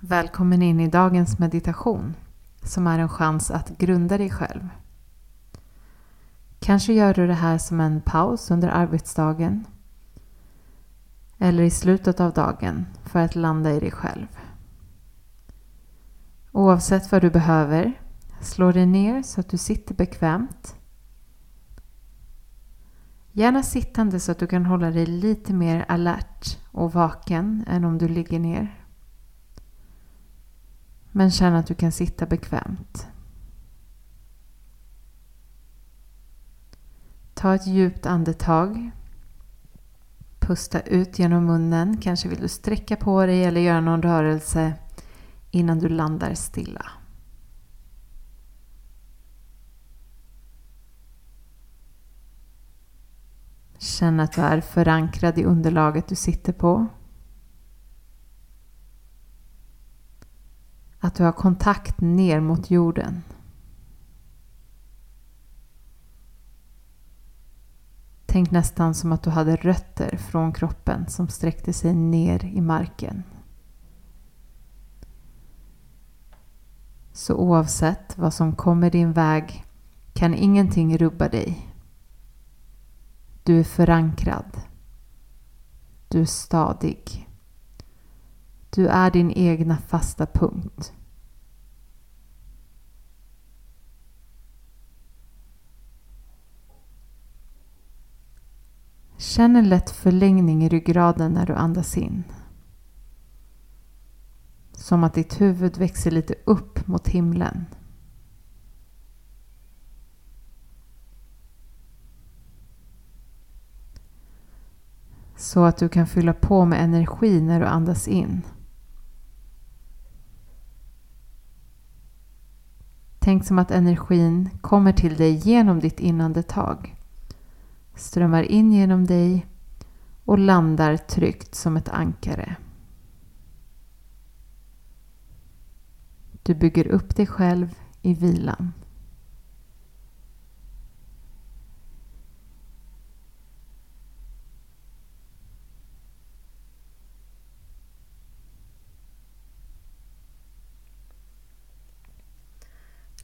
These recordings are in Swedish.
Välkommen in i dagens meditation som är en chans att grunda dig själv. Kanske gör du det här som en paus under arbetsdagen eller i slutet av dagen för att landa i dig själv. Oavsett vad du behöver, slå dig ner så att du sitter bekvämt. Gärna sittande så att du kan hålla dig lite mer alert och vaken än om du ligger ner. Men känn att du kan sitta bekvämt. Ta ett djupt andetag. Pusta ut genom munnen. Kanske vill du sträcka på dig eller göra någon rörelse innan du landar stilla. Känn att du är förankrad i underlaget du sitter på. Att du har kontakt ner mot jorden. Tänk nästan som att du hade rötter från kroppen som sträckte sig ner i marken. Så oavsett vad som kommer din väg kan ingenting rubba dig. Du är förankrad. Du är stadig. Du är din egna fasta punkt. Känn en lätt förlängning i ryggraden när du andas in. Som att ditt huvud växer lite upp mot himlen. Så att du kan fylla på med energi när du andas in. Tänk som att energin kommer till dig genom ditt inandetag strömmar in genom dig och landar tryggt som ett ankare. Du bygger upp dig själv i vilan.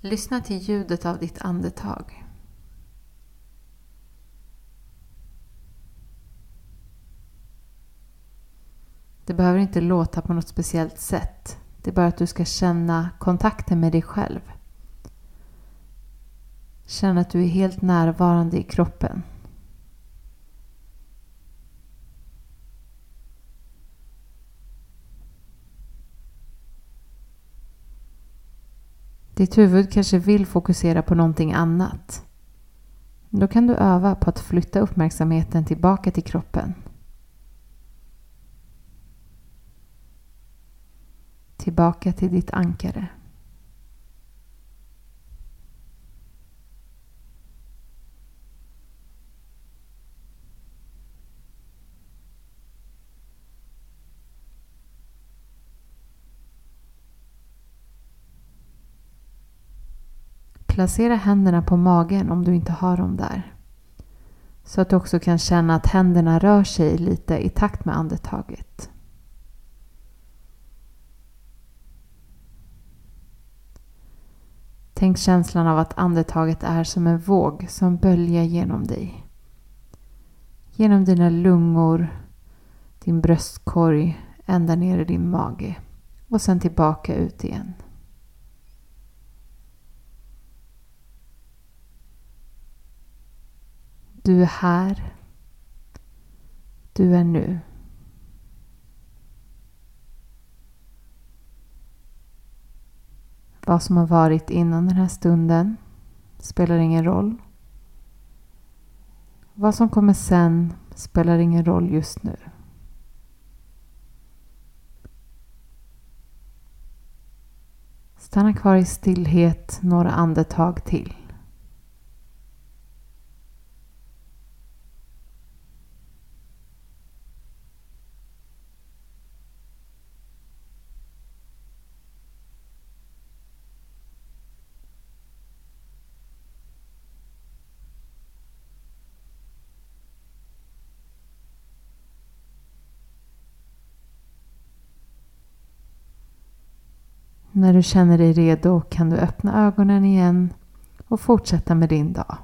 Lyssna till ljudet av ditt andetag. Det behöver inte låta på något speciellt sätt. Det är bara att du ska känna kontakten med dig själv. Känn att du är helt närvarande i kroppen. Ditt huvud kanske vill fokusera på någonting annat. Då kan du öva på att flytta uppmärksamheten tillbaka till kroppen. tillbaka till ditt ankare. Placera händerna på magen om du inte har dem där. Så att du också kan känna att händerna rör sig lite i takt med andetaget. Tänk känslan av att andetaget är som en våg som böljar genom dig. Genom dina lungor, din bröstkorg, ända ner i din mage och sen tillbaka ut igen. Du är här. Du är nu. Vad som har varit innan den här stunden spelar ingen roll. Vad som kommer sen spelar ingen roll just nu. Stanna kvar i stillhet några andetag till. När du känner dig redo kan du öppna ögonen igen och fortsätta med din dag.